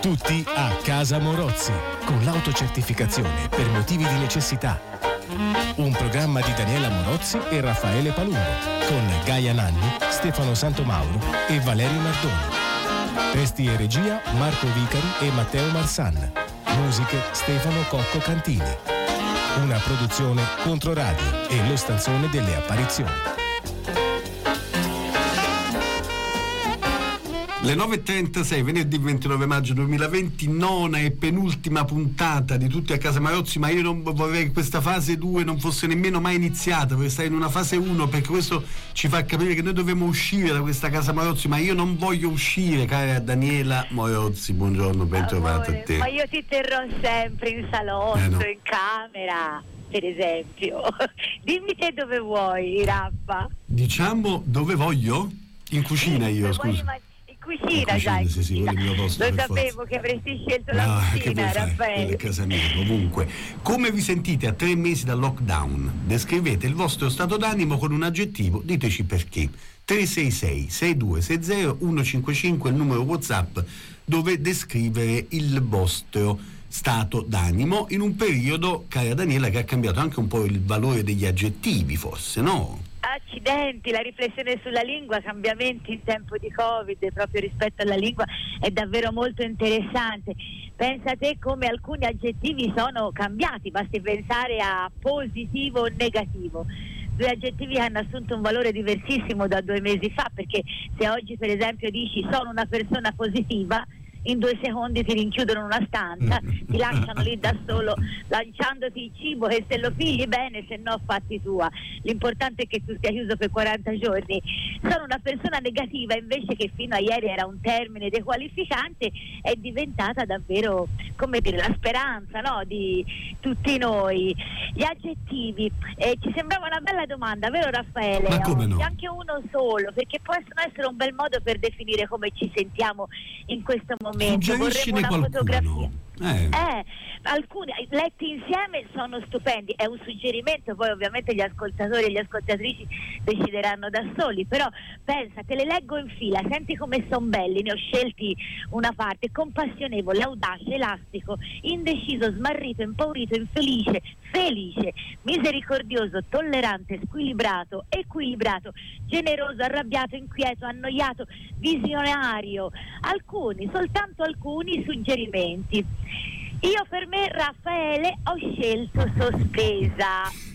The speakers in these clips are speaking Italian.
Tutti a Casa Morozzi, con l'autocertificazione per motivi di necessità. Un programma di Daniela Morozzi e Raffaele Palumbo, con Gaia Nanni, Stefano Santomauro e Valerio Nardoni. Testi e regia Marco Vicari e Matteo Marsan. Musiche Stefano Cocco Cantini. Una produzione Controradio e lo stanzone delle apparizioni. Le 9.36, venerdì 29 maggio 2020, nona e penultima puntata di Tutti a casa Marozzi, ma io non vorrei che questa fase 2 non fosse nemmeno mai iniziata, vorrei stare in una fase 1 perché questo ci fa capire che noi dobbiamo uscire da questa casa Marozzi, ma io non voglio uscire, cara Daniela Morozzi, buongiorno, ben trovata a te. Ma io ti terrò sempre in salotto, Eh, no. in camera, per esempio. Dimmi te dove vuoi, Raffa. Diciamo dove voglio? In cucina io, Dove vuoi scusa. In cucina, in sì, sì, Lo sapevo che avresti scelto la No, che cucina, Raffaele. casa mia, comunque. Come vi sentite a tre mesi dal lockdown? Descrivete il vostro stato d'animo con un aggettivo, diteci perché. 366 6260 155 il numero WhatsApp dove descrivere il vostro stato d'animo in un periodo, cara Daniela, che ha cambiato anche un po' il valore degli aggettivi, forse, no? Accidenti, la riflessione sulla lingua, cambiamenti in tempo di Covid proprio rispetto alla lingua è davvero molto interessante. Pensa te come alcuni aggettivi sono cambiati, basti pensare a positivo o negativo. Due aggettivi hanno assunto un valore diversissimo da due mesi fa, perché se oggi per esempio dici sono una persona positiva, in due secondi ti rinchiudono in una stanza, ti lasciano lì da solo lanciandoti il cibo e se lo pigli bene, se no fatti tua. L'importante è che tu sia chiuso per 40 giorni. Sono una persona negativa invece che fino a ieri era un termine dequalificante, è diventata davvero, come dire, la speranza no? di tutti noi. Gli aggettivi, eh, ci sembrava una bella domanda, vero Raffaele? Ma come no? Anche uno solo, perché possono essere un bel modo per definire come ci sentiamo in questo momento. Suggeriscine Vorremmo una fotografia. Eh. Eh, alcuni letti insieme sono stupendi, è un suggerimento, poi ovviamente gli ascoltatori e le ascoltatrici decideranno da soli, però pensa, te le leggo in fila, senti come sono belli, ne ho scelti una parte, compassionevole, audace, elastico, indeciso, smarrito, impaurito, infelice, felice, misericordioso, tollerante, squilibrato, equilibrato, generoso, arrabbiato, inquieto, annoiato, visionario, alcuni, soltanto alcuni suggerimenti. Io per me, Raffaele, ho scelto sospesa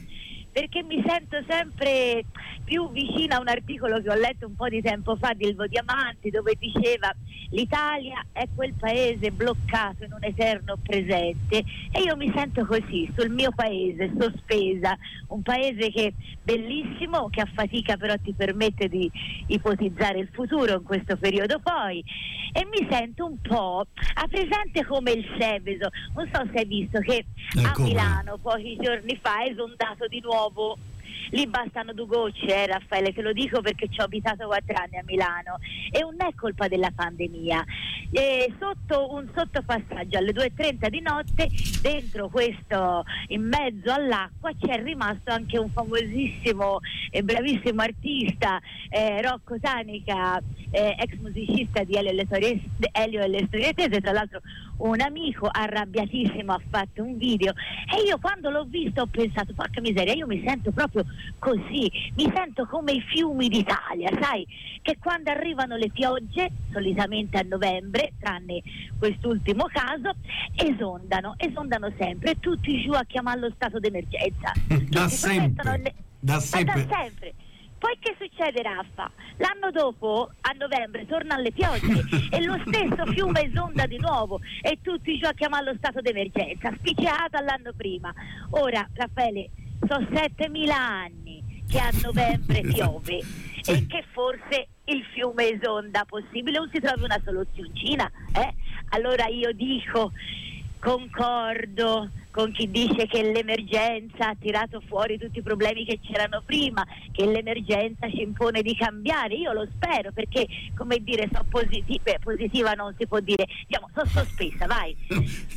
perché mi sento sempre più vicina a un articolo che ho letto un po' di tempo fa di Ilvo Diamanti dove diceva l'Italia è quel paese bloccato in un eterno presente e io mi sento così sul mio paese sospesa. Un paese che è bellissimo che a fatica però ti permette di ipotizzare il futuro in questo periodo poi. E mi sento un po' a presente come il Seveso? Non so se hai visto che a come? Milano pochi giorni fa è esondato di nuovo novel Lì bastano due gocce, eh, Raffaele, te lo dico perché ci ho abitato quattro anni a Milano. E non è colpa della pandemia. Eh, sotto un sottopassaggio alle 2.30 di notte, dentro questo, in mezzo all'acqua, c'è rimasto anche un famosissimo e bravissimo artista, eh, Rocco Tanica, eh, ex musicista di e Elio e le Storie Tese, tra l'altro un amico arrabbiatissimo ha fatto un video. E io quando l'ho visto ho pensato porca miseria io mi sento proprio così mi sento come i fiumi d'Italia sai che quando arrivano le piogge solitamente a novembre tranne quest'ultimo caso esondano esondano sempre e tutti giù a chiamare lo stato d'emergenza Da Tutti sempre, le- da sempre. da sempre poi che succede Raffa? L'anno dopo, a novembre, tornano le piogge e lo stesso fiume esonda di nuovo e tutti giù a chiamare lo stato d'emergenza, spicciata l'anno prima. Ora, Raffaele, sono 7000 anni che a novembre piove Sì. e che forse il fiume esonda, possibile non si trovi una soluzioncina, eh? Allora io dico, concordo con chi dice che l'emergenza ha tirato fuori tutti i problemi che c'erano prima, che l'emergenza ci impone di cambiare. Io lo spero perché, come dire, sono positiva, positiva non si può dire, diciamo, sono sospesa, vai.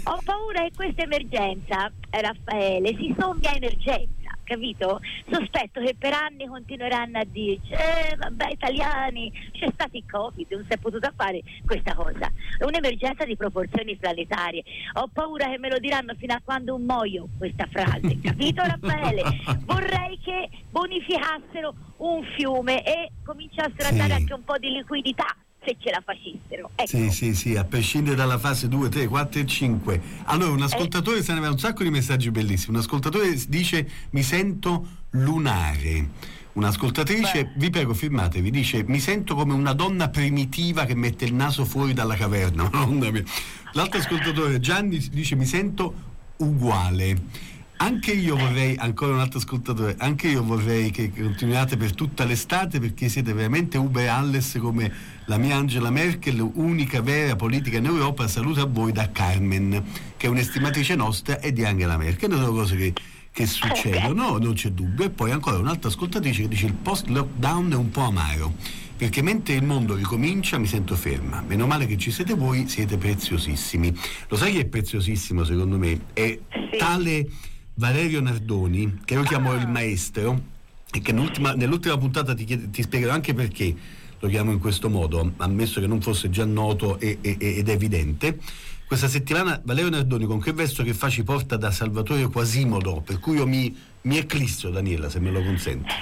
Ho paura che questa emergenza, Raffaele, si sommia emergenza capito? Sospetto che per anni continueranno a dirci, eh vabbè italiani, c'è stato il Covid, non si è potuta fare questa cosa. È un'emergenza di proporzioni planetarie. Ho paura che me lo diranno fino a quando un muoio questa frase, capito Raffaele? Vorrei che bonificassero un fiume e cominciassero sì. a dare anche un po' di liquidità se ce la facessero. Ecco. Sì, sì, sì, a prescindere dalla fase 2, 3, 4 e 5. Allora, un ascoltatore, eh. se ne aveva un sacco di messaggi bellissimi, un ascoltatore dice mi sento lunare. Un'ascoltatrice, Beh. vi prego firmatevi, dice mi sento come una donna primitiva che mette il naso fuori dalla caverna. L'altro ascoltatore, Gianni, dice mi sento uguale. Anche io vorrei, ancora un altro ascoltatore, anche io vorrei che continuiate per tutta l'estate perché siete veramente Uber Alles come la mia Angela Merkel, unica vera politica in Europa. Saluto a voi da Carmen, che è un'estimatrice nostra e di Angela Merkel. Non sono cose che, che succedono, non c'è dubbio. E poi ancora un'altra ascoltatrice che dice il post-lockdown è un po' amaro perché mentre il mondo ricomincia mi sento ferma. Meno male che ci siete voi, siete preziosissimi. Lo sai che è preziosissimo secondo me? È tale Valerio Nardoni, che io chiamo il maestro, e che nell'ultima, nell'ultima puntata ti, chied- ti, spiegherò anche perché lo chiamo in questo modo, ammesso che non fosse già noto e, e, ed evidente. Questa settimana Valerio Nardoni con che verso che fa ci porta da Salvatore Quasimodo, per cui io mi, mi eclisso Daniela, se me lo consenti.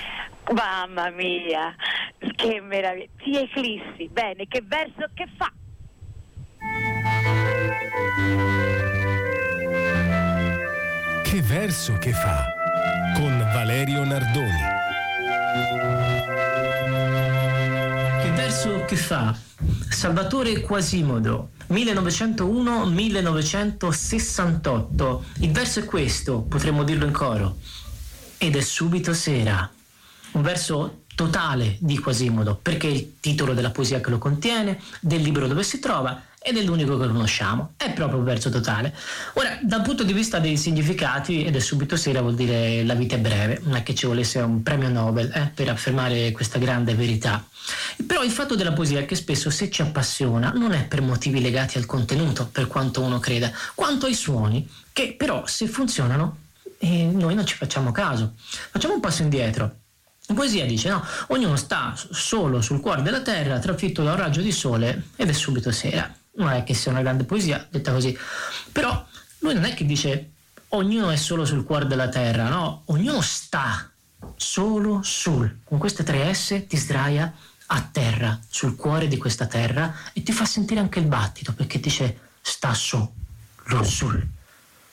Mamma mia, che meraviglia, ti eclissi, bene, che verso che fa? Che verso che fa? Con Valerio Nardoni. Che verso che fa? Salvatore Quasimodo, 1901-1968. Il verso è questo, potremmo dirlo in coro. Ed è subito sera. Un verso totale di Quasimodo, perché è il titolo della poesia che lo contiene, del libro dove si trova ed è l'unico che conosciamo, è proprio un verso totale. Ora, dal punto di vista dei significati, ed è subito sera, vuol dire la vita è breve, non è che ci volesse un premio Nobel eh, per affermare questa grande verità. Però il fatto della poesia è che spesso se ci appassiona non è per motivi legati al contenuto, per quanto uno creda, quanto ai suoni, che però se funzionano eh, noi non ci facciamo caso. Facciamo un passo indietro. La poesia dice no, ognuno sta solo sul cuore della terra, trafitto da un raggio di sole ed è subito sera non è che sia una grande poesia, detta così, però lui non è che dice ognuno è solo sul cuore della terra, no, ognuno sta solo sul, con queste tre S ti sdraia a terra, sul cuore di questa terra e ti fa sentire anche il battito perché dice sta su, sul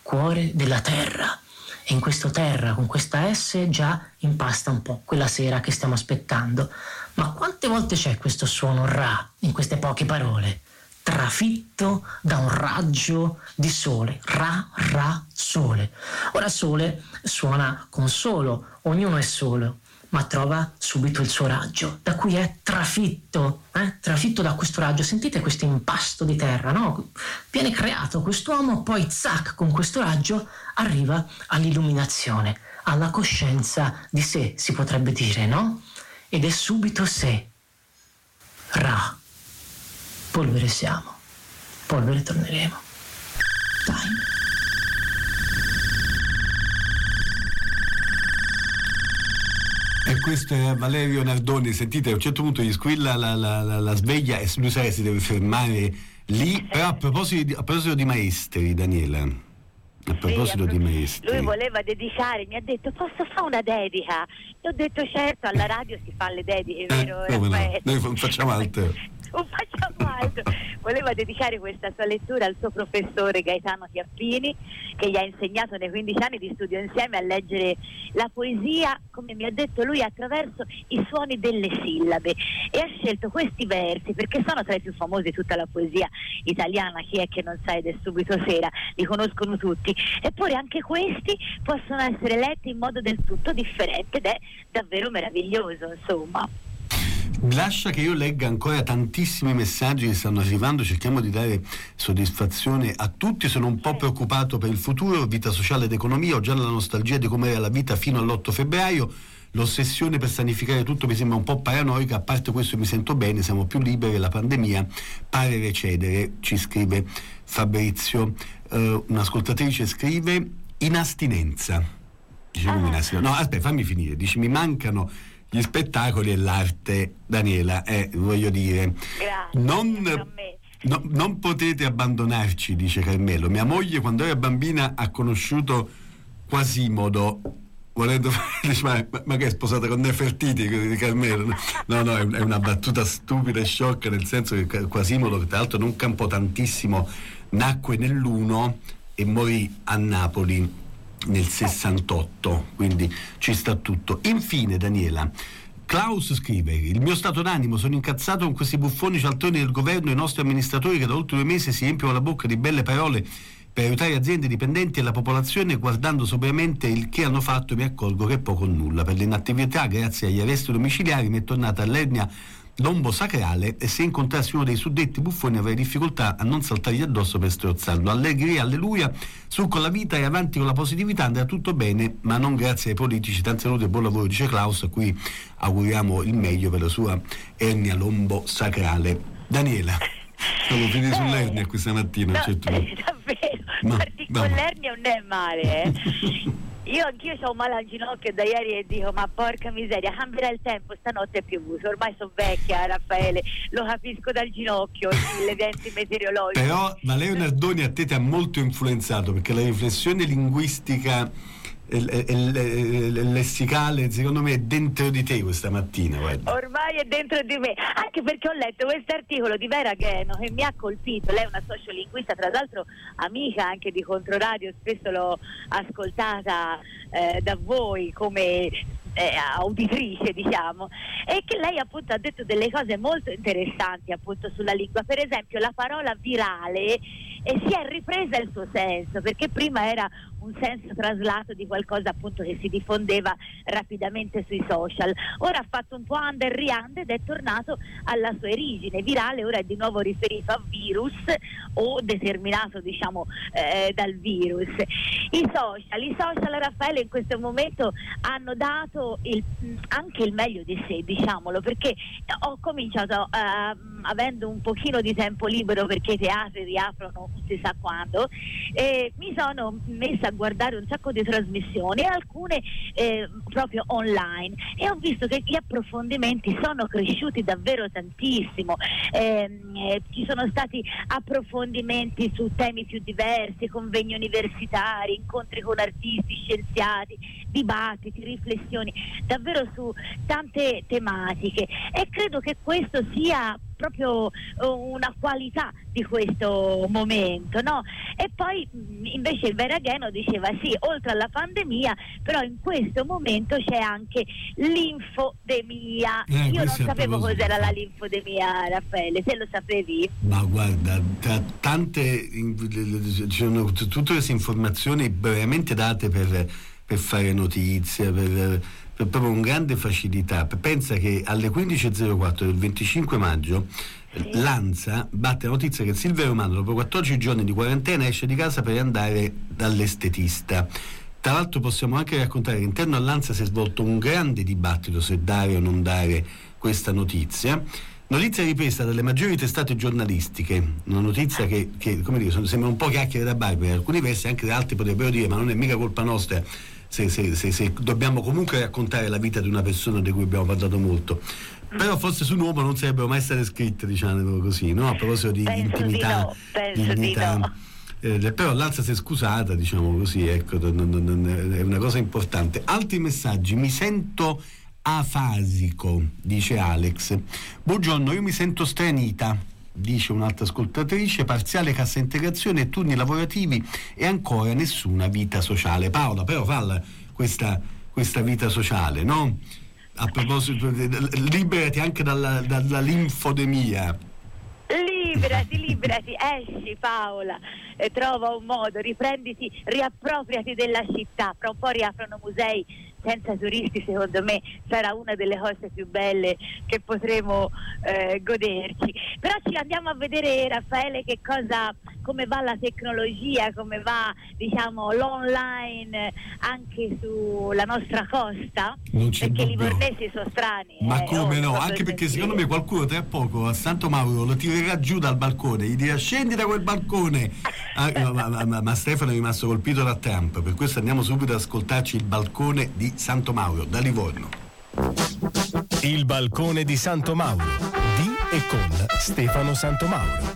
cuore della terra. E in questo terra, con questa S, già impasta un po' quella sera che stiamo aspettando. Ma quante volte c'è questo suono Ra in queste poche parole? Trafitto da un raggio di sole, ra, ra, sole. Ora sole suona con solo, ognuno è solo, ma trova subito il suo raggio, da cui è trafitto, eh? trafitto da questo raggio. Sentite questo impasto di terra, no? Viene creato quest'uomo, poi zac, con questo raggio arriva all'illuminazione, alla coscienza di sé, si potrebbe dire, no? Ed è subito sé. Ra Polvere siamo, polvere torneremo. Time. E questo è Valerio Nardoni, sentite, a un certo punto gli squilla la, la, la, la sveglia e lui sa si deve fermare lì. Però a proposito, di, a proposito di maestri, Daniela, a proposito sì, di maestri. Lui voleva dedicare, mi ha detto posso fare una dedica? E ho detto certo, alla radio si fa le dediche, eh, vero? No, noi facciamo altro non facciamo altro. Voleva dedicare questa sua lettura al suo professore Gaetano Chiappini, che gli ha insegnato nei 15 anni di studio insieme a leggere la poesia, come mi ha detto lui, attraverso i suoni delle sillabe. E ha scelto questi versi perché sono tra i più famosi di tutta la poesia italiana. Chi è che non sa ed è subito sera? Li conoscono tutti. Eppure anche questi possono essere letti in modo del tutto differente ed è davvero meraviglioso, insomma. Lascia che io legga ancora tantissimi messaggi che stanno arrivando, cerchiamo di dare soddisfazione a tutti, sono un po' preoccupato per il futuro, vita sociale ed economia, ho già la nostalgia di come era la vita fino all'8 febbraio, l'ossessione per sanificare tutto mi sembra un po' paranoica, a parte questo mi sento bene, siamo più liberi, la pandemia pare recedere, ci scrive Fabrizio. Uh, un'ascoltatrice scrive in astinenza. Dice, ah. in astinenza. No, aspetta, fammi finire. Dice, mi mancano gli spettacoli e l'arte, Daniela, eh, voglio dire. Grazie. Non, no, non potete abbandonarci, dice Carmelo. Mia moglie, quando era bambina, ha conosciuto Quasimodo volendo fare, ma, ma, che è sposata con Nefertiti di Carmelo? No, no, è, una battuta stupida e sciocca, nel senso che Quasimodo, che tra l'altro non campò tantissimo, nacque nell'1 e morì a Napoli nel 68, quindi ci sta tutto. Infine, Daniela. Klaus scrive: Il mio stato d'animo, sono incazzato con questi buffoni cialtroni del governo e i nostri amministratori che da oltre due mesi si riempiono la bocca di belle parole per aiutare aziende dipendenti e la popolazione guardando sobriamente il che hanno fatto mi accorgo che poco o nulla. Per l'inattività, grazie agli arresti domiciliari, mi è tornata all'ernia lombo sacrale e se incontrassi uno dei suddetti buffoni avrei difficoltà a non saltargli addosso per strozzarlo. Allegria, alleluia, su con la vita e avanti con la positività, andrà tutto bene, ma non grazie ai politici. Tanti saluti e buon lavoro, dice Klaus, a cui auguriamo il meglio per la sua ernia lombo sacrale. Daniela. Siamo finiti eh, sull'ernia questa mattina. No, certo. Davvero, no, parti con l'ernia non è male. Eh. Io anch'io ho male al ginocchio da ieri e dico ma porca miseria, cambierà il tempo, stanotte è piovuto, ormai sono vecchia Raffaele, lo capisco dal ginocchio, gli eventi meteorologici. Però ma Leonardoni a te ti ha molto influenzato perché la riflessione linguistica lessicale secondo me è dentro di te questa mattina guarda. ormai è dentro di me anche perché ho letto questo articolo di Vera Geno che mi ha colpito lei è una sociolinguista tra l'altro amica anche di Controradio spesso l'ho ascoltata eh, da voi come eh, auditrice diciamo e che lei appunto ha detto delle cose molto interessanti appunto sulla lingua per esempio la parola virale e si è ripresa il suo senso perché prima era un senso traslato di qualcosa appunto che si diffondeva rapidamente sui social. Ora ha fatto un po' under riande ed è tornato alla sua origine virale, ora è di nuovo riferito a virus o determinato diciamo eh, dal virus. I social, i social Raffaele in questo momento hanno dato il, anche il meglio di sé, diciamolo, perché ho cominciato eh, avendo un pochino di tempo libero perché i teatri riaprono non si sa quando, e mi sono messa a guardare un sacco di trasmissioni, alcune eh, proprio online e ho visto che gli approfondimenti sono cresciuti davvero tantissimo, eh, eh, ci sono stati approfondimenti su temi più diversi, convegni universitari, incontri con artisti, scienziati, dibattiti, riflessioni, davvero su tante tematiche e credo che questo sia proprio uh, una qualità di questo momento. No? E poi invece il Veragheno diceva sì, oltre alla pandemia, però in questo momento c'è anche l'infodemia. Eh, Io non sapevo cos'era la linfodemia, Raffaele, se lo sapevi? Ma guarda, tante, ci sono tutte queste informazioni veramente date per, per fare notizie, per per proprio con grande facilità. Pensa che alle 15.04 del 25 maggio sì. l'ANSA batte la notizia che Silvio Romano dopo 14 giorni di quarantena esce di casa per andare dall'estetista. Tra l'altro possiamo anche raccontare che all'interno all'ANSA si è svolto un grande dibattito se dare o non dare questa notizia. Notizia ripresa dalle maggiori testate giornalistiche, una notizia che, che come dire, sembra un po' chiacchiere da bar per alcuni versi, anche altri potrebbero dire ma non è mica colpa nostra se, se, se, se, dobbiamo comunque raccontare la vita di una persona di cui abbiamo parlato molto. Però forse su un uomo non sarebbero mai state scritte, diciamo così, no? A proposito di penso intimità. Di no, di no. Eh, però l'alza si è scusata, diciamo così, ecco, non, non, è una cosa importante. Altri messaggi, mi sento afasico, dice Alex. Buongiorno, io mi sento stranita dice un'altra ascoltatrice, parziale cassa integrazione turni lavorativi e ancora nessuna vita sociale. Paola, però falla questa, questa vita sociale, no? A proposito, liberati anche dalla, dalla linfodemia. Liberati, liberati, esci Paola, e trova un modo, riprenditi, riappropriati della città, fra un po' riaprono musei, senza turisti secondo me sarà una delle cose più belle che potremo eh, goderci. Però ci andiamo a vedere Raffaele che cosa, come va la tecnologia, come va diciamo, l'online anche sulla nostra costa, perché dubbio. i livornesi sono strani. Ma eh, come oh, no? Anche perché secondo me qualcuno tra poco a Santo Mauro lo tirerà giù dal balcone, gli dirà scendi da quel balcone. Ah, ma, ma- ma- ma Stefano è rimasto colpito da Trump, per questo andiamo subito ad ascoltarci il balcone di Santo Mauro, da Livorno. Il balcone di Santo Mauro di e con Stefano Santomauro.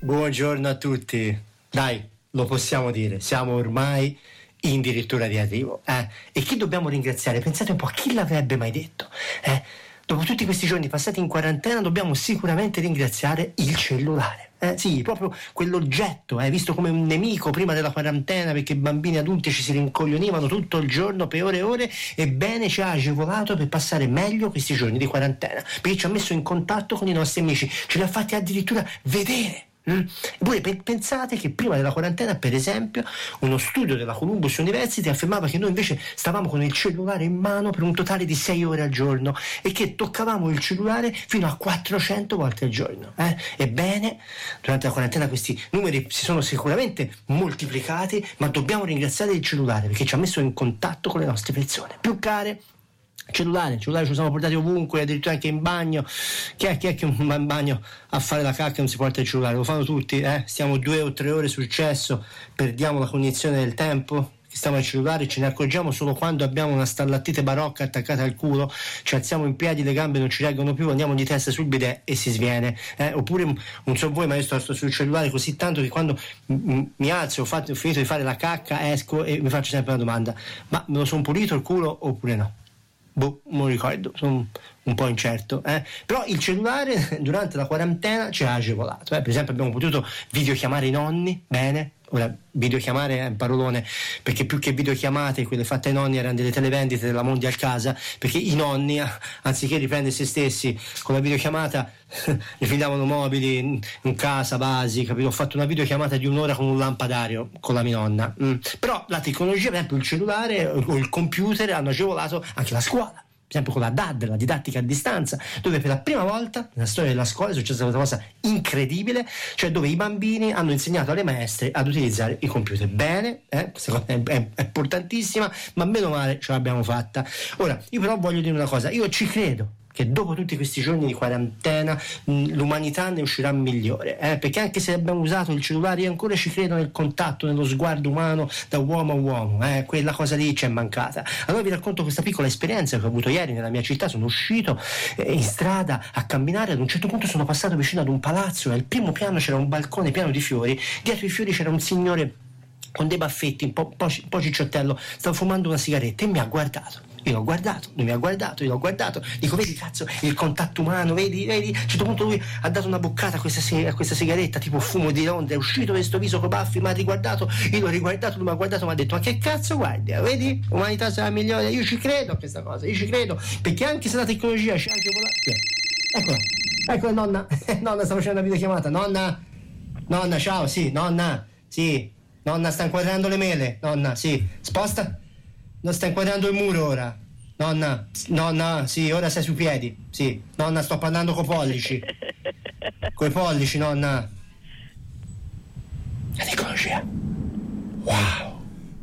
Buongiorno a tutti. Dai, lo possiamo dire, siamo ormai in dirittura di arrivo. eh. E chi dobbiamo ringraziare? Pensate un po' a chi l'avrebbe mai detto? eh? Dopo tutti questi giorni passati in quarantena dobbiamo sicuramente ringraziare il cellulare. Eh. Sì, proprio quell'oggetto, eh, visto come un nemico prima della quarantena perché bambini adulti ci si rincoglionivano tutto il giorno per ore e ore, ebbene ci ha agevolato per passare meglio questi giorni di quarantena, perché ci ha messo in contatto con i nostri amici, ce li ha fatti addirittura vedere. Mm? Voi pe- pensate che prima della quarantena, per esempio, uno studio della Columbus University affermava che noi invece stavamo con il cellulare in mano per un totale di 6 ore al giorno e che toccavamo il cellulare fino a 400 volte al giorno. eh? Ebbene, durante la quarantena questi numeri si sono sicuramente moltiplicati, ma dobbiamo ringraziare il cellulare perché ci ha messo in contatto con le nostre persone più care cellulare, cellulare ce lo siamo portati ovunque, addirittura anche in bagno. Chi è, chi è che va in bagno a fare la cacca e non si porta il cellulare? Lo fanno tutti, eh? Stiamo due o tre ore sul cesso, perdiamo la cognizione del tempo. Stiamo al cellulare, ce ne accorgiamo solo quando abbiamo una stallattite barocca attaccata al culo, ci alziamo in piedi, le gambe non ci reggono più, andiamo di testa sul bidet e si sviene. eh. Oppure, non so voi, ma io sto, sto sul cellulare così tanto che quando mi alzo, ho, fatto- ho finito di fare la cacca, esco e mi faccio sempre una domanda: ma me lo sono pulito il culo oppure no? Boh, non lo ricordo, sono un po' incerto. eh. Però il cellulare durante la quarantena ci ha agevolato. eh. Per esempio abbiamo potuto videochiamare i nonni, bene. Ora, videochiamare è un parolone, perché più che videochiamate, quelle fatte ai nonni erano delle televendite della Mondial Casa, perché i nonni, anziché riprendere se stessi con la videochiamata, rifidavano mobili in, in casa, basi, capito? Ho fatto una videochiamata di un'ora con un lampadario con la mia nonna. Mm. Però la tecnologia, per esempio il cellulare o il computer hanno agevolato anche la scuola. Esempio con la DAD, la didattica a distanza, dove per la prima volta nella storia della scuola è successa questa cosa incredibile, cioè dove i bambini hanno insegnato alle maestre ad utilizzare i computer. Bene, eh? questa cosa è- è importantissima, ma meno male ce l'abbiamo fatta. Ora, io però voglio dire una cosa, io ci credo che dopo tutti questi giorni di quarantena mh, l'umanità ne uscirà migliore, eh? perché anche se abbiamo usato il cellulare io ancora ci credo nel contatto, nello sguardo umano da uomo a uomo, eh? quella cosa lì ci è mancata. Allora vi racconto questa piccola esperienza che ho avuto ieri nella mia città, sono uscito eh, in strada a camminare, ad un certo punto sono passato vicino ad un palazzo e al primo piano c'era un balcone pieno di fiori, dietro i fiori c'era un signore con dei baffetti, un po', un po', un po' cicciottello, stava fumando una sigaretta e mi ha guardato. Io l'ho guardato, lui mi ha guardato, io l'ho guardato, dico vedi cazzo il contatto umano, vedi, vedi, a un certo punto lui ha dato una boccata a questa, a questa sigaretta tipo fumo di onde, è uscito questo viso con baffi, mi ha riguardato, io l'ho riguardato, lui mi ha guardato, mi ha detto ma che cazzo guardi, eh, vedi, umanità sarà migliore, io ci credo a questa cosa, io ci credo, perché anche se la tecnologia ci ha agevolato... Eccola, ecco nonna, nonna sta facendo una videochiamata, nonna, nonna ciao, sì, nonna, sì, nonna sta inquadrando le mele, nonna, sì, sposta, non sta inquadrando il muro ora, nonna, nonna, sì, ora sei sui piedi, sì, nonna sto parlando coi pollici, coi pollici, nonna. La tecnologia, wow.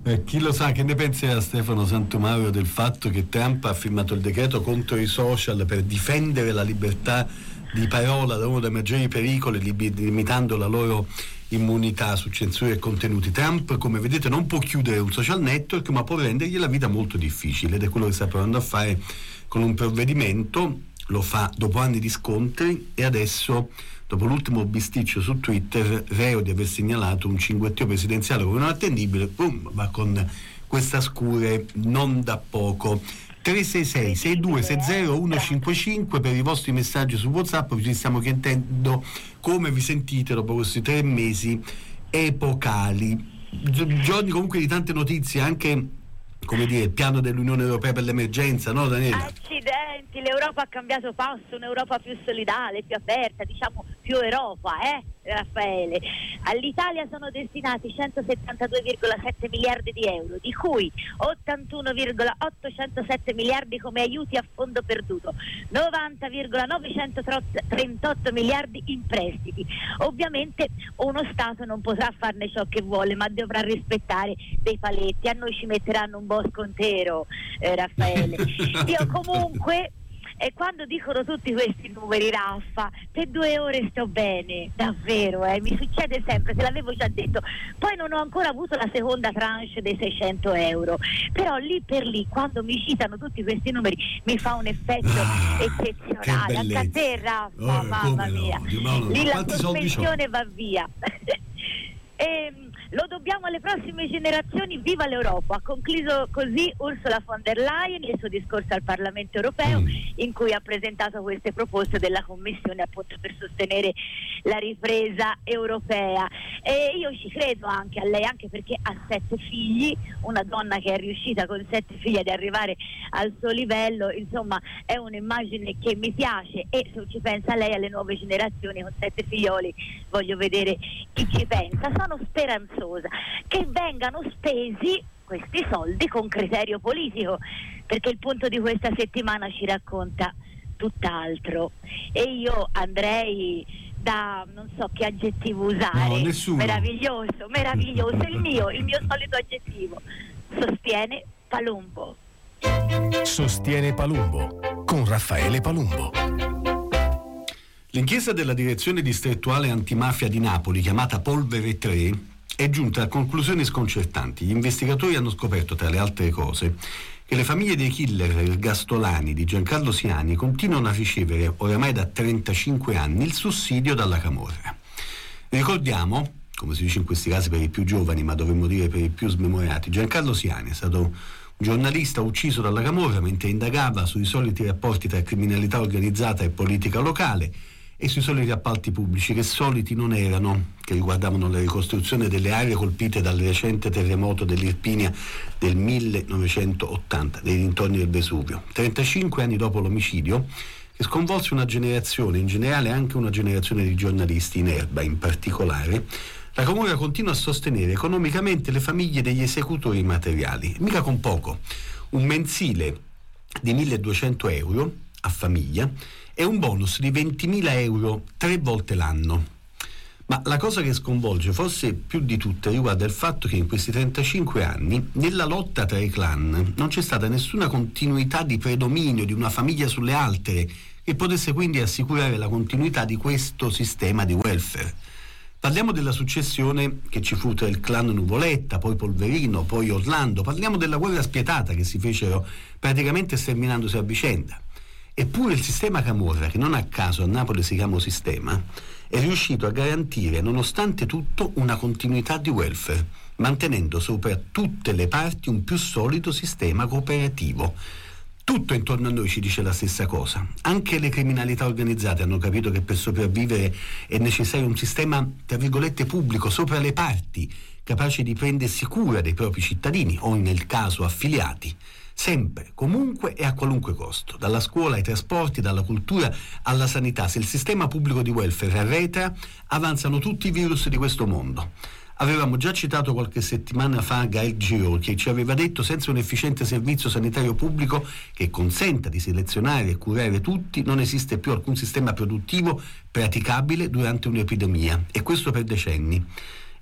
Eh, chi lo sa che ne penserà Stefano Santomario del fatto che Trump ha firmato il decreto contro i social per difendere la libertà di parola da uno dei maggiori pericoli, limitando la loro immunità su censura e contenuti. Trump, come vedete, non può chiudere un social network, ma può rendergli la vita molto difficile ed è quello che sta provando a fare con un provvedimento. Lo fa dopo anni di scontri e adesso, dopo l'ultimo bisticcio su Twitter, reo di aver segnalato un cinguettio presidenziale come non attendibile, boom, va con questa scure non da poco. 366 6260 155 per i vostri messaggi su WhatsApp, vi stiamo chiedendo come vi sentite dopo questi tre mesi epocali. Gi- Giorni comunque di tante notizie, anche come dire, il piano dell'Unione Europea per l'emergenza, no Daniela? Accidenti, l'Europa ha cambiato passo, un'Europa più solidale, più aperta, diciamo più Europa, eh Raffaele? All'Italia sono destinati 172,7 miliardi di euro, di cui 81,807 miliardi come aiuti a fondo perduto, 90,938 miliardi in prestiti. Ovviamente uno Stato non potrà farne ciò che vuole, ma dovrà rispettare dei paletti. A noi ci metteranno un bosco intero, eh, Raffaele. Io comunque e quando dicono tutti questi numeri, Raffa, per due ore sto bene, davvero, eh, mi succede sempre, te l'avevo già detto. Poi non ho ancora avuto la seconda tranche dei 600 euro, però lì per lì, quando mi citano tutti questi numeri, mi fa un effetto ah, eccezionale. Anche a te, Raffa, oh, mamma mia. No, lì la sospensione va via. e, ehm, lo dobbiamo alle prossime generazioni, viva l'Europa. Ha concluso così Ursula von der Leyen il suo discorso al Parlamento europeo mm. in cui ha presentato queste proposte della Commissione appunto per sostenere la ripresa europea. E io ci credo anche a lei, anche perché ha sette figli, una donna che è riuscita con sette figli ad arrivare al suo livello, insomma è un'immagine che mi piace e se ci pensa lei alle nuove generazioni con sette figlioli voglio vedere chi ci pensa. Sono speranzosa coraggiosa, che vengano spesi questi soldi con criterio politico, perché il punto di questa settimana ci racconta tutt'altro. E io andrei da non so che aggettivo usare, no, meraviglioso, meraviglioso, il mio, il mio solito aggettivo, sostiene Palumbo. Sostiene Palumbo con Raffaele Palumbo. L'inchiesta della direzione distrettuale antimafia di Napoli, chiamata Polvere 3, è giunta a conclusioni sconcertanti. Gli investigatori hanno scoperto, tra le altre cose, che le famiglie dei killer gastolani di Giancarlo Siani continuano a ricevere oramai da 35 anni il sussidio dalla Camorra. Ricordiamo, come si dice in questi casi per i più giovani, ma dovremmo dire per i più smemorati, Giancarlo Siani è stato un giornalista ucciso dalla Camorra mentre indagava sui soliti rapporti tra criminalità organizzata e politica locale e sui soliti appalti pubblici che soliti non erano, che riguardavano la ricostruzione delle aree colpite dal recente terremoto dell'Irpinia del 1980, nei dintorni del Vesuvio. 35 anni dopo l'omicidio, che sconvolse una generazione, in generale anche una generazione di giornalisti in erba in particolare, la Comune continua a sostenere economicamente le famiglie degli esecutori materiali, mica con poco, un mensile di 1200 euro a famiglia è un bonus di 20.000 euro tre volte l'anno. Ma la cosa che sconvolge forse più di tutte riguarda il fatto che in questi 35 anni, nella lotta tra i clan, non c'è stata nessuna continuità di predominio di una famiglia sulle altre che potesse quindi assicurare la continuità di questo sistema di welfare. Parliamo della successione che ci fu tra il clan Nuvoletta, poi Polverino, poi Orlando, parliamo della guerra spietata che si fecero praticamente sterminandosi a vicenda. Eppure il sistema Camorra, che non a caso a Napoli si chiama sistema, è riuscito a garantire nonostante tutto una continuità di welfare, mantenendo sopra tutte le parti un più solido sistema cooperativo. Tutto intorno a noi ci dice la stessa cosa. Anche le criminalità organizzate hanno capito che per sopravvivere è necessario un sistema, tra virgolette, pubblico sopra le parti, capace di prendersi cura dei propri cittadini o, nel caso, affiliati sempre, comunque e a qualunque costo, dalla scuola ai trasporti, dalla cultura alla sanità. Se il sistema pubblico di welfare arretra, avanzano tutti i virus di questo mondo. Avevamo già citato qualche settimana fa Gail Giro che ci aveva detto senza un efficiente servizio sanitario pubblico che consenta di selezionare e curare tutti non esiste più alcun sistema produttivo praticabile durante un'epidemia e questo per decenni.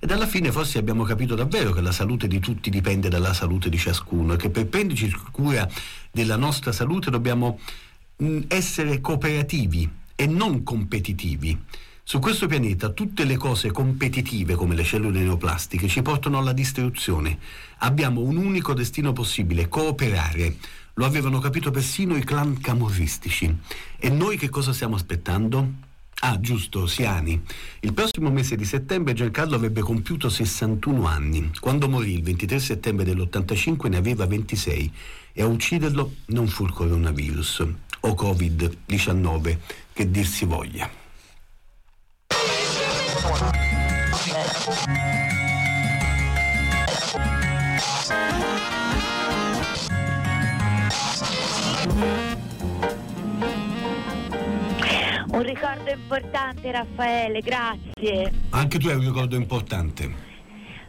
Ed alla fine forse abbiamo capito davvero che la salute di tutti dipende dalla salute di ciascuno e che per prenderci cura della nostra salute dobbiamo mh, essere cooperativi e non competitivi. Su questo pianeta tutte le cose competitive come le cellule neoplastiche ci portano alla distruzione. Abbiamo un unico destino possibile, cooperare. Lo avevano capito persino i clan camorristici. E noi che cosa stiamo aspettando? Ah, giusto, Siani. Il prossimo mese di settembre Giancarlo avrebbe compiuto 61 anni. Quando morì il 23 settembre dell'85 ne aveva 26 e a ucciderlo non fu il coronavirus o Covid-19, che dir si voglia. Importante Raffaele, grazie. Anche tu hai un ricordo importante.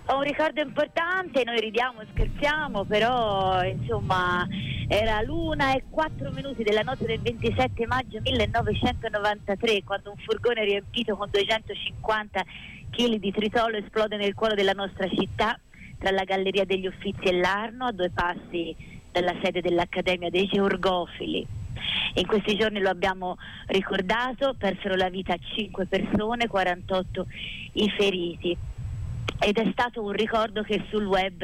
Ho un ricordo importante, noi ridiamo, scherziamo, però insomma era l'una e quattro minuti della notte del 27 maggio 1993 quando un furgone riempito con 250 kg di tritolo esplode nel cuore della nostra città tra la Galleria degli Uffizi e l'Arno a due passi dalla sede dell'Accademia dei Georgofili. In questi giorni lo abbiamo ricordato, persero la vita 5 persone, 48 i feriti ed è stato un ricordo che sul web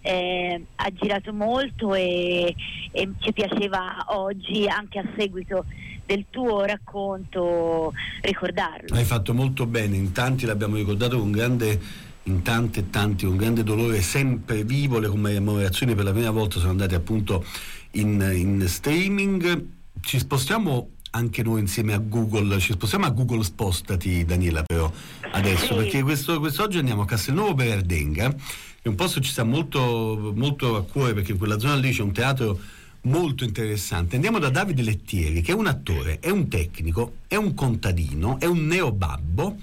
eh, ha girato molto e, e, ci piaceva oggi anche a seguito del tuo racconto ricordarlo. Hai fatto molto bene, in tanti l'abbiamo ricordato con grande in tanti e tanti con grande dolore sempre vivo le commemorazioni per la prima volta sono andate appunto in, in streaming ci spostiamo anche noi insieme a Google, ci spostiamo a Google Spostati Daniela però adesso, sì. perché questo, quest'oggi andiamo a Castelnuovo per Ardenga, è un posto che ci sta molto, molto a cuore perché in quella zona lì c'è un teatro molto interessante. Andiamo da Davide Lettieri, che è un attore, è un tecnico, è un contadino, è un neobabbo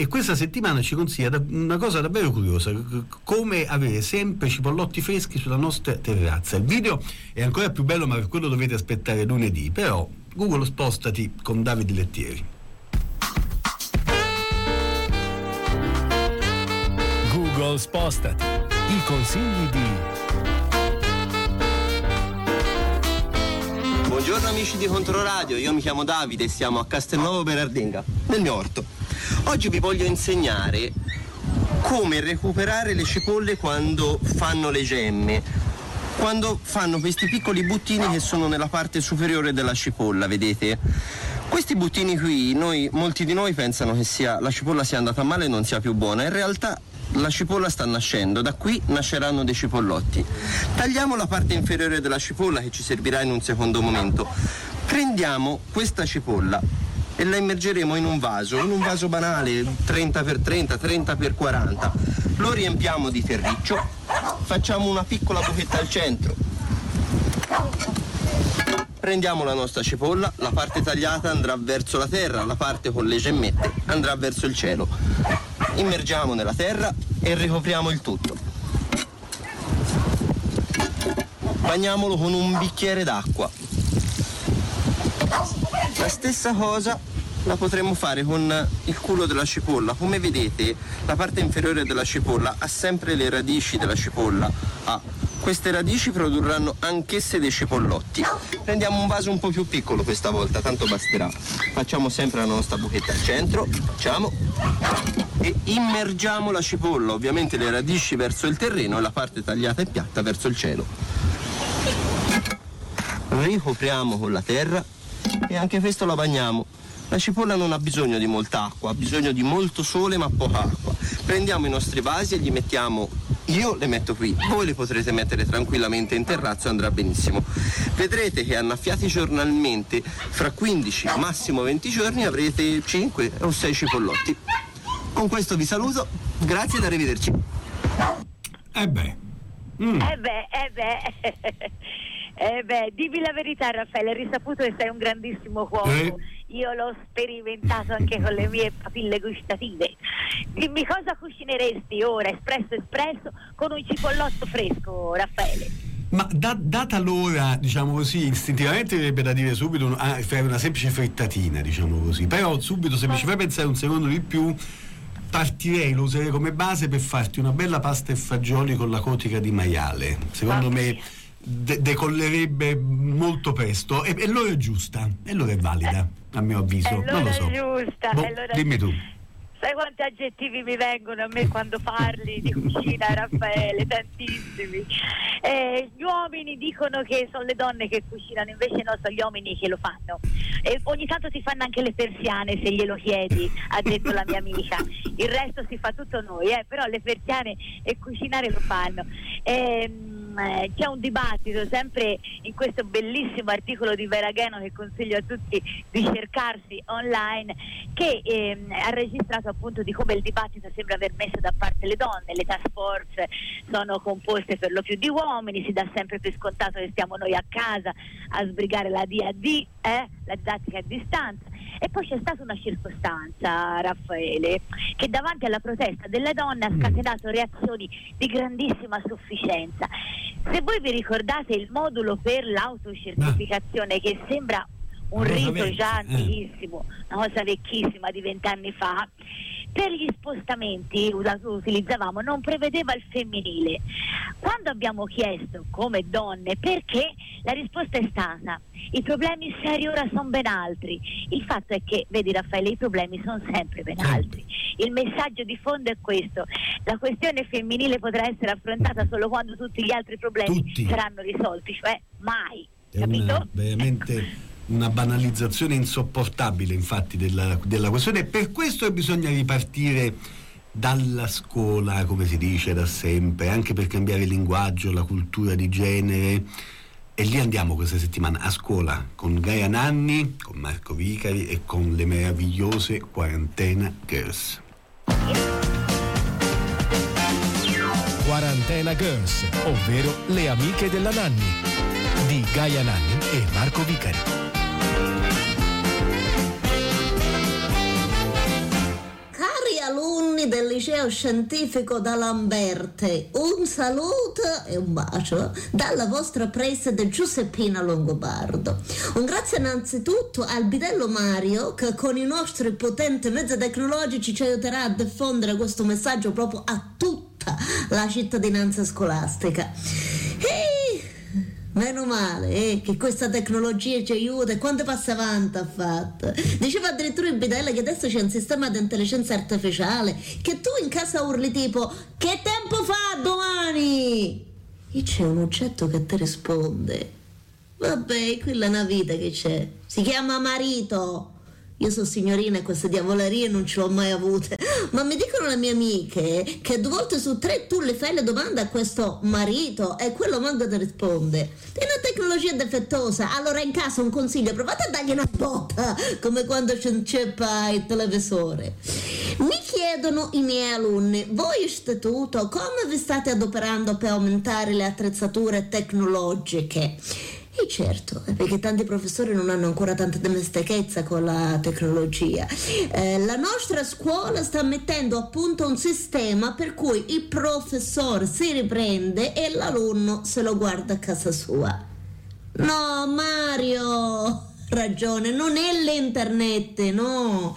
e questa settimana ci consiglia una cosa davvero curiosa, come avere sempre cipollotti freschi sulla nostra terrazza. Il video è ancora più bello, ma per quello dovete aspettare lunedì, però Google spostati con Davide Lettieri. Google spostati. I consigli di Buongiorno amici di Controradio, io mi chiamo Davide e siamo a Castelnuovo Berardinga, nel mio orto. Oggi vi voglio insegnare come recuperare le cipolle quando fanno le gemme quando fanno questi piccoli buttini che sono nella parte superiore della cipolla, vedete? Questi buttini qui, noi, molti di noi pensano che sia, la cipolla sia andata male e non sia più buona, in realtà la cipolla sta nascendo, da qui nasceranno dei cipollotti. Tagliamo la parte inferiore della cipolla che ci servirà in un secondo momento. Prendiamo questa cipolla e la immergeremo in un vaso, in un vaso banale, 30x30, 30x40. Lo riempiamo di terriccio facciamo una piccola buchetta al centro. Prendiamo la nostra cipolla la parte tagliata andrà verso la terra la parte con le gemmette andrà verso il cielo. Immergiamo nella terra e ricopriamo il tutto. Bagniamolo con un bicchiere d'acqua la stessa cosa la potremo fare con il culo della cipolla. Come vedete la parte inferiore della cipolla ha sempre le radici della cipolla. Ah, queste radici produrranno anch'esse dei cipollotti. Prendiamo un vaso un po' più piccolo questa volta, tanto basterà. Facciamo sempre la nostra buchetta al centro, facciamo e immergiamo la cipolla, ovviamente le radici verso il terreno e la parte tagliata e piatta verso il cielo. Ricopriamo con la terra e anche questo la bagniamo la cipolla non ha bisogno di molta acqua, ha bisogno di molto sole ma poca acqua. Prendiamo i nostri vasi e li mettiamo io le metto qui, voi le potrete mettere tranquillamente in terrazzo e andrà benissimo. Vedrete che annaffiati giornalmente, fra 15 massimo 20 giorni avrete 5 o 6 cipollotti. Con questo vi saluto, grazie ed arrivederci. Eh beh. Mm. Eh beh, eh beh. eh beh, dimmi la verità Raffaele, hai risaputo che sei un grandissimo cuoco. Eh io l'ho sperimentato anche con le mie papille gustative. Dimmi cosa cucineresti ora, espresso espresso, con un cipollotto fresco, Raffaele? Ma da, data l'ora, diciamo così, istintivamente verrebbe da dire subito ah, fare una semplice frittatina, diciamo così. Però subito se mi ci fai pensare un secondo di più, partirei, lo userei come base per farti una bella pasta e fagioli con la cotica di maiale. Secondo okay. me de- decollerebbe molto presto e, e l'ora è giusta, e l'ora è valida, a mio avviso. non lo so. Giusta, boh, dimmi tu. Sai quanti aggettivi mi vengono a me quando parli di cucina, Raffaele? Tantissimi. Eh, gli uomini dicono che sono le donne che cucinano, invece no, sono gli uomini che lo fanno. E ogni tanto si fanno anche le persiane se glielo chiedi, ha detto la mia amica. Il resto si fa tutto noi, eh, però le persiane e cucinare lo fanno. Eh, eh, c'è un dibattito sempre in questo bellissimo articolo di Veragheno che consiglio a tutti di cercarsi online che ehm, ha registrato appunto di come il dibattito sembra aver messo da parte le donne, le task force sono composte per lo più di uomini, si dà sempre per scontato che stiamo noi a casa a sbrigare la DAD, eh, la didattica a distanza E poi c'è stata una circostanza, Raffaele, che davanti alla protesta delle donne ha scatenato reazioni di grandissima sufficienza. Se voi vi ricordate il modulo per l'autocertificazione che sembra un rito già eh. antichissimo, una cosa vecchissima di vent'anni fa, per gli spostamenti us- utilizzavamo, non prevedeva il femminile. Quando abbiamo chiesto come donne perché, la risposta è stata i problemi seri ora sono ben altri. Il fatto è che, vedi Raffaele, i problemi sono sempre ben altri. Il messaggio di fondo è questo, la questione femminile potrà essere affrontata solo quando tutti gli altri problemi Tutti. saranno risolti, cioè mai. È capito? veramente una banalizzazione insopportabile infatti della, della questione e per questo bisogna ripartire dalla scuola, come si dice da sempre, anche per cambiare il linguaggio, la cultura di genere. E lì andiamo questa settimana a scuola con Gaia Nanni, con Marco Vicari e con le meravigliose Quarantena Girls. Quarantena Girls, ovvero le amiche della Nanni, di Gaia Nanni e Marco Vicari. Cari alunni del liceo scientifico da Lamberte, un saluto e un bacio dalla vostra preside Giuseppina Longobardo. Un grazie innanzitutto al bidello Mario che con i nostri potenti mezzi tecnologici ci aiuterà a diffondere questo messaggio proprio a tutta la cittadinanza scolastica. E Meno male eh, che questa tecnologia ci aiuta e quante passi avanti ha fatto. Diceva addirittura il bidello che adesso c'è un sistema di intelligenza artificiale che tu in casa urli tipo che tempo fa domani? E c'è un oggetto che ti risponde. Vabbè, quella è una vita che c'è. Si chiama marito. Io sono signorina e queste diavolerie non ce l'ho mai avute. Ma mi dicono le mie amiche che due volte su tre tu le fai le domande a questo marito e quello manco ti risponde. È una tecnologia difettosa. Allora in casa un consiglio, provate a dargli una botta, come quando ci inceppa il televisore. Mi chiedono i miei alunni, voi istituto, come vi state adoperando per aumentare le attrezzature tecnologiche? E certo, perché tanti professori non hanno ancora tanta dimestichezza con la tecnologia. Eh, la nostra scuola sta mettendo a punto un sistema per cui il professore si riprende e l'alunno se lo guarda a casa sua. No, Mario! Ragione, non è l'internet, no.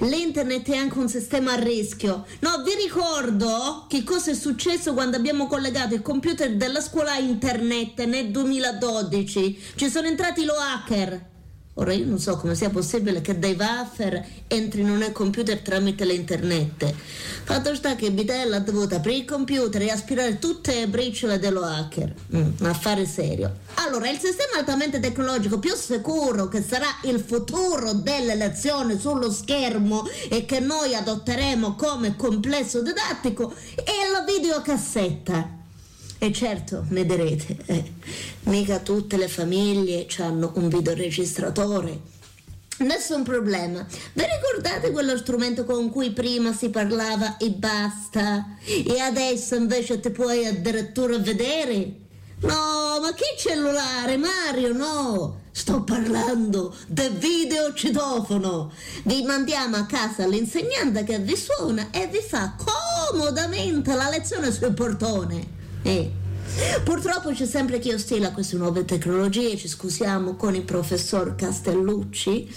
L'internet è anche un sistema a rischio. No, vi ricordo che cosa è successo quando abbiamo collegato il computer della scuola a internet nel 2012. Ci sono entrati lo hacker. Ora io non so come sia possibile che dei wafer entrino nel computer tramite l'internet. Fatto sta che Bitella ha dovuto aprire il computer e aspirare tutte le briciole dello hacker. Mm, affare serio. Allora, il sistema altamente tecnologico più sicuro che sarà il futuro delle lezioni sullo schermo e che noi adotteremo come complesso didattico è la videocassetta. E certo, mi direte, eh, mica tutte le famiglie hanno un videoregistratore. Nessun problema. Vi ricordate quello strumento con cui prima si parlava e basta? E adesso invece ti puoi addirittura vedere? No, ma che cellulare, Mario, no! Sto parlando del videocitofono. Vi mandiamo a casa l'insegnante che vi suona e vi fa comodamente la lezione sul portone. Eh. Purtroppo c'è sempre chi è ostile a queste nuove tecnologie, ci scusiamo con il professor Castellucci,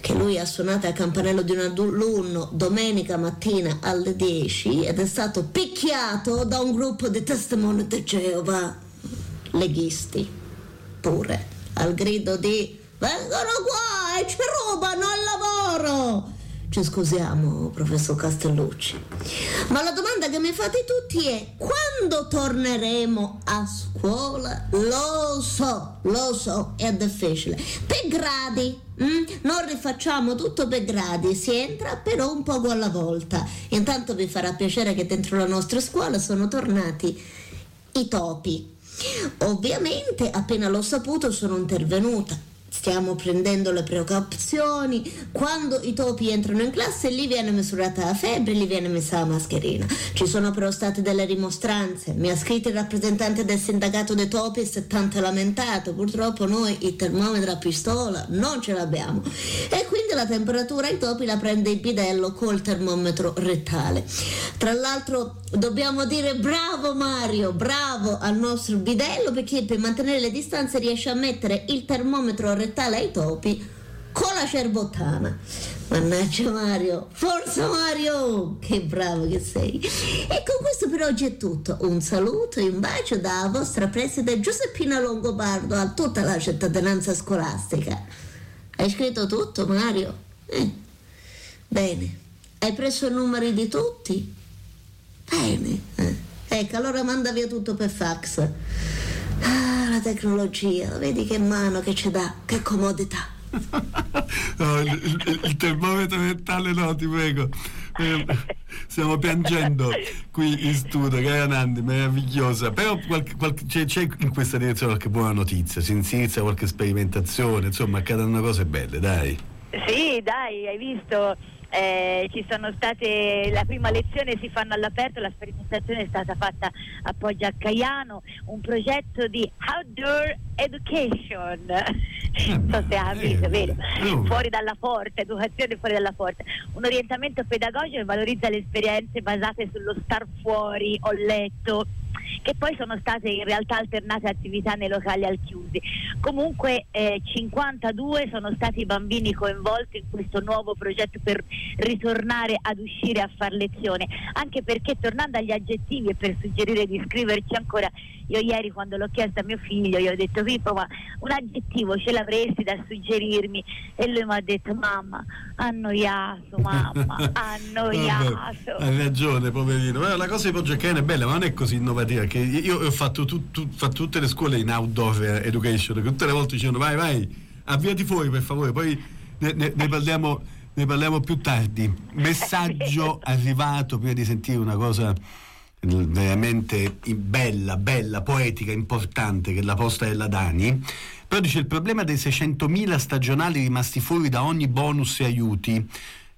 che lui ha suonato al campanello di un alunno domenica mattina alle 10 ed è stato picchiato da un gruppo di testimoni di Geova, leghisti, pure, al grido di vengono qua e ci rubano al lavoro. Ci scusiamo, professor Castellucci. Ma la domanda che mi fate tutti è quando torneremo a scuola? Lo so, lo so, è difficile. Per gradi. mm? Non rifacciamo tutto per gradi, si entra però un poco alla volta. Intanto vi farà piacere che dentro la nostra scuola sono tornati i topi. Ovviamente, appena l'ho saputo, sono intervenuta stiamo prendendo le precauzioni. Quando i topi entrano in classe, lì viene misurata la febbre, lì viene messa la mascherina. Ci sono però state delle rimostranze. Mi ha scritto il rappresentante del sindacato dei topi e si è tanto lamentato. Purtroppo noi il termometro a pistola non ce l'abbiamo. E quindi la temperatura ai topi la prende il bidello col termometro rettale. Tra l'altro dobbiamo dire bravo Mario, bravo al nostro bidello perché per mantenere le distanze riesce a mettere il termometro rettale ai topi con la cerbottana. Mannaggia Mario, forza Mario, che bravo che sei. E con questo per oggi è tutto. Un saluto e un bacio da vostra preside Giuseppina Longobardo a tutta la cittadinanza scolastica. Hai scritto tutto Mario? Eh. Bene. Hai preso i numeri di tutti? Bene. Eh. Ecco, allora manda via tutto per fax. Ah, la tecnologia, vedi che mano che ci dà, che comodità. no, il, il, il, termometro mentale no, ti prego. Eh, stiamo piangendo qui in studio, Gaia Nandi, meravigliosa. Però qualche, qualche, c'è, c'è, in questa direzione qualche buona notizia, si inizia qualche sperimentazione, insomma, accadono cose belle, dai. Sì, dai, hai visto eh, ci sono state, la prima lezione si fanno all'aperto, la sperimentazione è stata fatta a Poggio a Caiano, un progetto di outdoor education, non so se ha visto, vero? Fuori dalla porta, educazione fuori dalla porta, un orientamento pedagogico che valorizza le esperienze basate sullo star fuori, ho letto, che poi sono state in realtà alternate attività nei locali al chiusi. Comunque eh, 52 sono stati i bambini coinvolti in questo nuovo progetto per ritornare ad uscire a far lezione, anche perché tornando agli aggettivi e per suggerire di scriverci ancora, io ieri quando l'ho chiesto a mio figlio, gli ho detto Pippo ma un aggettivo ce l'avresti da suggerirmi? E lui mi ha detto mamma, annoiato mamma, annoiato. Hai ragione poverino, la cosa di Poggio è bella ma non è così innovativa, che io ho fatto, tu, tu, fatto tutte le scuole in outdoor education, che tutte le volte dicevano vai vai, avviati fuori per favore, poi ne, ne, ne parliamo ne parliamo più tardi. Messaggio arrivato prima di sentire una cosa veramente bella, bella, poetica, importante che è la posta della Dani. Però dice il problema dei 600.000 stagionali rimasti fuori da ogni bonus e aiuti.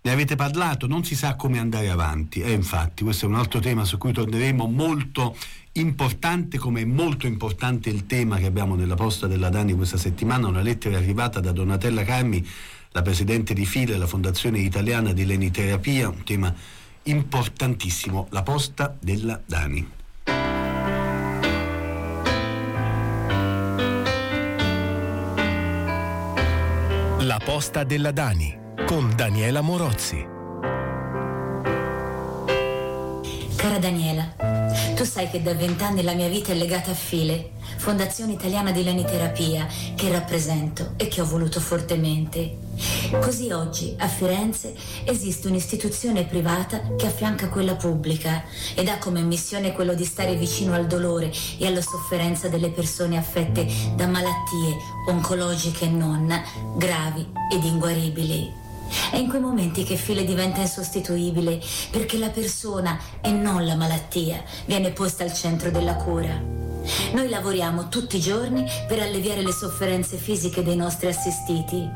Ne avete parlato, non si sa come andare avanti. E infatti, questo è un altro tema su cui torneremo molto importante, come è molto importante il tema che abbiamo nella posta della Dani questa settimana, una lettera arrivata da Donatella Carmi, la presidente di fila della Fondazione Italiana di Leniterapia, un tema importantissimo, la posta della Dani. La posta della Dani con Daniela Morozzi. Cara Daniela, tu sai che da vent'anni la mia vita è legata a File, Fondazione Italiana di Leniterapia, che rappresento e che ho voluto fortemente. Così oggi a Firenze esiste un'istituzione privata che affianca quella pubblica ed ha come missione quello di stare vicino al dolore e alla sofferenza delle persone affette da malattie oncologiche e non gravi ed inguaribili. È in quei momenti che File diventa insostituibile perché la persona e non la malattia viene posta al centro della cura. Noi lavoriamo tutti i giorni per alleviare le sofferenze fisiche dei nostri assistiti.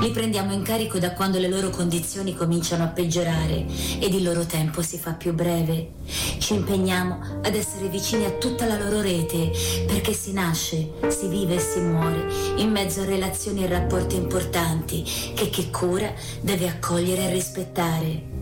Li prendiamo in carico da quando le loro condizioni cominciano a peggiorare ed il loro tempo si fa più breve. Ci impegniamo ad essere vicini a tutta la loro rete perché si nasce, si vive e si muore in mezzo a relazioni e rapporti importanti che chi cura deve accogliere e rispettare.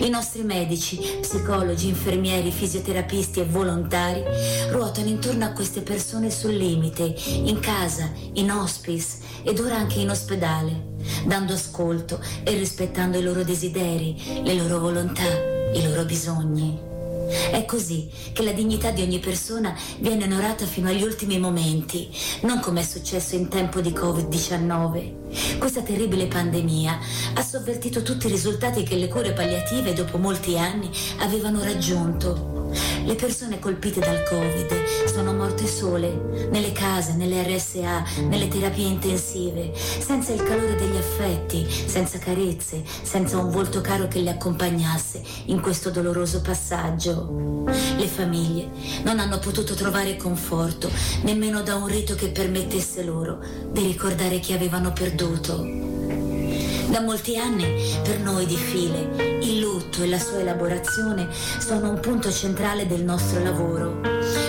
I nostri medici, psicologi, infermieri, fisioterapisti e volontari ruotano intorno a queste persone sul limite, in casa, in hospice ed ora anche in ospedale, dando ascolto e rispettando i loro desideri, le loro volontà, i loro bisogni. È così che la dignità di ogni persona viene onorata fino agli ultimi momenti, non come è successo in tempo di Covid-19. Questa terribile pandemia ha sovvertito tutti i risultati che le cure palliative dopo molti anni avevano raggiunto Le persone colpite dal Covid sono morte sole, nelle case, nelle RSA, nelle terapie intensive, senza il calore degli affetti, senza carezze, senza un volto caro che le accompagnasse in questo doloroso passaggio. Le famiglie non hanno potuto trovare conforto nemmeno da un rito che permettesse loro di ricordare chi avevano perduto. Da molti anni per noi di File il lutto e la sua elaborazione sono un punto centrale del nostro lavoro.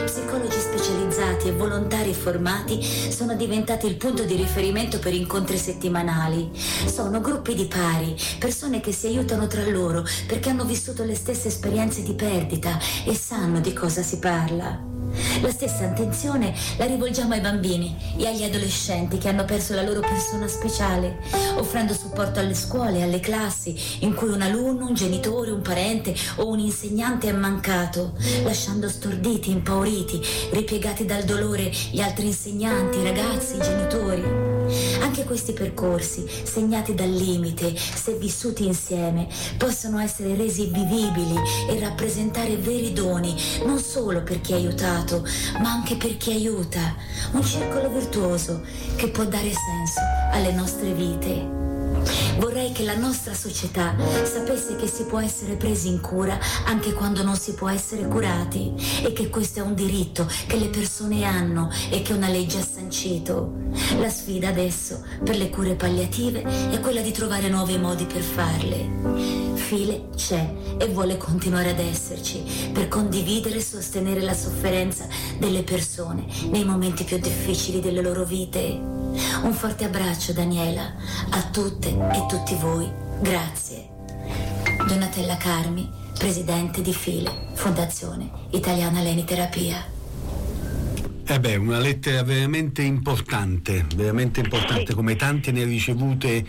Psicologi specializzati e volontari formati sono diventati il punto di riferimento per incontri settimanali. Sono gruppi di pari, persone che si aiutano tra loro perché hanno vissuto le stesse esperienze di perdita e sanno di cosa si parla. La stessa attenzione la rivolgiamo ai bambini e agli adolescenti che hanno perso la loro persona speciale, offrendo supporto alle scuole alle classi in cui un alunno, un genitore, un parente o un insegnante è mancato, lasciando storditi, impauriti, ripiegati dal dolore gli altri insegnanti, ragazzi, genitori. Anche questi percorsi, segnati dal limite, se vissuti insieme, possono essere resi vivibili e rappresentare veri doni, non solo per chi è aiutato, ma anche per chi aiuta. Un circolo virtuoso che può dare senso alle nostre vite. Vorrei che la nostra società sapesse che si può essere presi in cura anche quando non si può essere curati e che questo è un diritto che le persone hanno e che una legge ha sancito. La sfida adesso per le cure palliative è quella di trovare nuovi modi per farle. File c'è e vuole continuare ad esserci per condividere e sostenere la sofferenza delle persone nei momenti più difficili delle loro vite. Un forte abbraccio Daniela, a tutte e tutti voi. Grazie. Donatella Carmi, presidente di File, Fondazione Italiana Leniterapia. Eh beh, una lettera veramente importante, veramente importante, come tante ne ricevute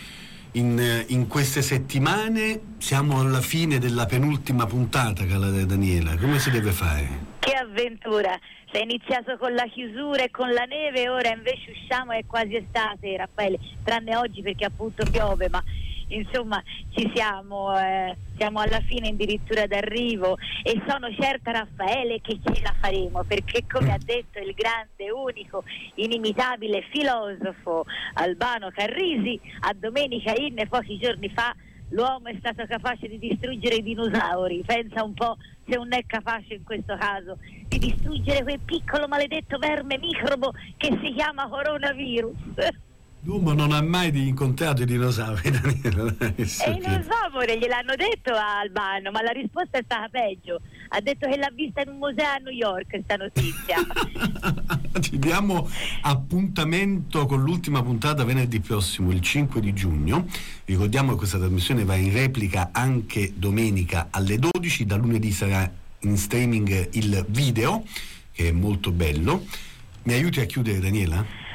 in, in, queste settimane. Siamo alla fine della penultima puntata, cara Daniela. Come si deve fare? Che avventura! È iniziato con la chiusura e con la neve, ora invece usciamo, è quasi estate, Raffaele, tranne oggi perché appunto piove, ma insomma ci siamo, eh, siamo alla fine addirittura d'arrivo e sono certa Raffaele che ce la faremo perché come ha detto il grande, unico, inimitabile filosofo Albano Carrisi a Domenica Inne pochi giorni fa l'uomo è stato capace di distruggere i dinosauri, pensa un po' se non è capace in questo caso di distruggere quel piccolo maledetto verme microbo che si chiama coronavirus. L'uomo non ha mai incontrato i dinosauri, Daniela. E i dinosauri gliel'hanno detto a Albano, ma la risposta è stata peggio. Ha detto che l'ha vista in un museo a New York questa notizia. Ci diamo appuntamento con l'ultima puntata venerdì prossimo, il 5 di giugno. Ricordiamo che questa trasmissione va in replica anche domenica alle 12, da lunedì sarà in streaming il video, che è molto bello. Mi aiuti a chiudere Daniela?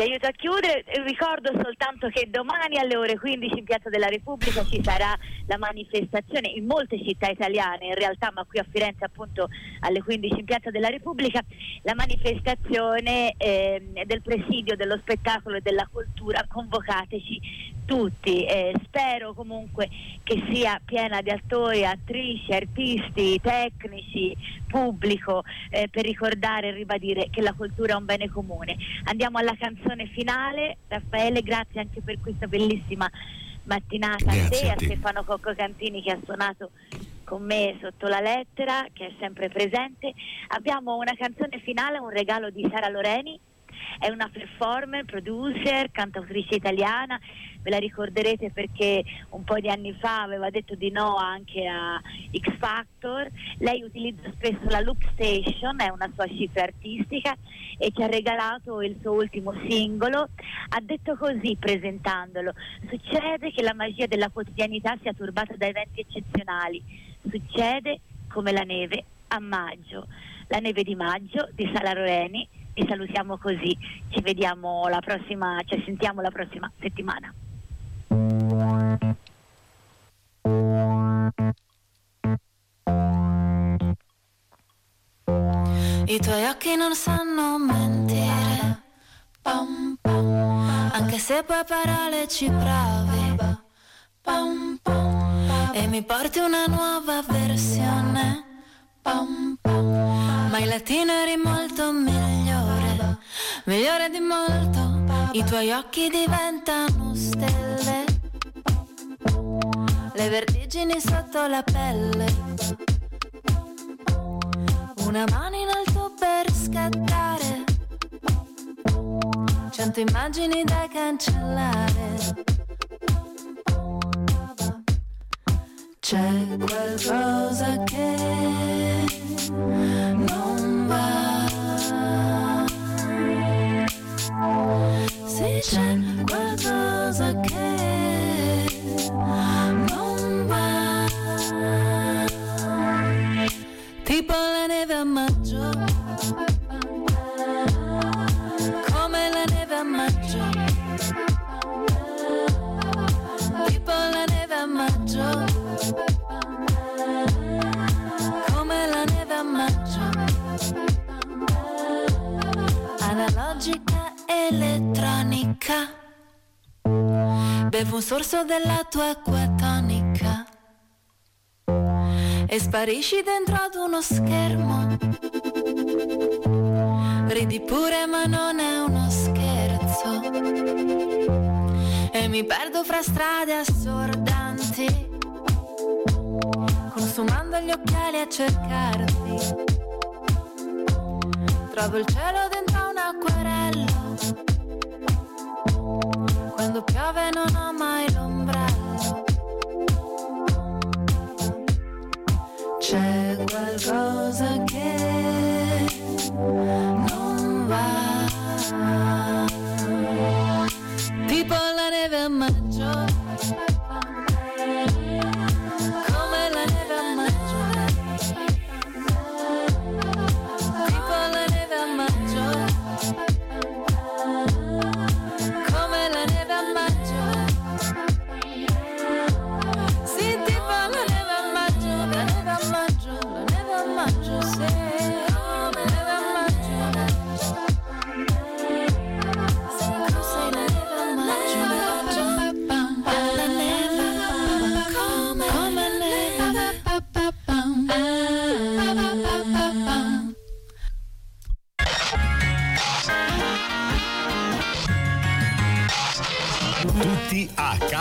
Ti aiuto a chiudere, ricordo soltanto che domani alle ore 15 in Piazza della Repubblica ci sarà la manifestazione in molte città italiane, in realtà ma qui a Firenze appunto alle 15 in Piazza della Repubblica, la manifestazione eh, del presidio dello spettacolo e della cultura, convocateci tutti, eh, spero comunque che sia piena di attori, attrici, artisti, tecnici, pubblico eh, per ricordare e ribadire che la cultura è un bene comune. Andiamo alla canzone finale, Raffaele grazie anche per questa bellissima mattinata grazie a te, a, a te. Stefano Cocco Cantini che ha suonato con me sotto la lettera, che è sempre presente. Abbiamo una canzone finale, un regalo di Sara Loreni, è una performer, producer, cantautrice italiana ve la ricorderete perché un po' di anni fa aveva detto di no anche a X Factor. Lei utilizza spesso la Loop Station, è una sua cifra artistica e ci ha regalato il suo ultimo singolo. Ha detto così presentandolo: Succede che la magia della quotidianità sia turbata da eventi eccezionali. Succede come la neve a maggio. La neve di maggio di Sala Roeni. Vi salutiamo così, ci vediamo la prossima, ci sentiamo la prossima settimana. I tuoi occhi non sanno mentire, pam, pam. anche se poi parole ci provi. Pam, pam, e mi porti una nuova versione. Pam, Ma in latino eri molto migliore, migliore di molto. I tuoi occhi diventano stelle. Le vertigini sotto la pelle. Una mano in alto per scattare. Cento immagini da cancellare. C'è qualcosa che non Sì, c'è qualcosa che non va. Tipo la neve a maggio. Come la neve a maggio. Tipo la neve Bevo un sorso della tua acqua tonica. E sparisci dentro ad uno schermo. Ridi pure ma non è uno scherzo. E mi perdo fra strade assordanti. Consumando gli occhiali a cercarti. Trovo il cielo dentro un acquerello.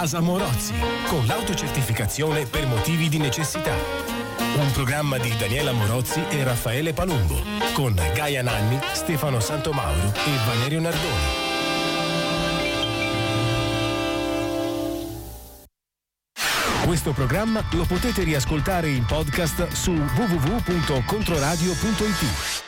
Casa Morozzi, con l'autocertificazione per motivi di necessità. Un programma di Daniela Morozzi e Raffaele Palumbo, con Gaia Nanni, Stefano Santomauro e Valerio Nardoni. Questo programma lo potete riascoltare in podcast su www.controradio.it.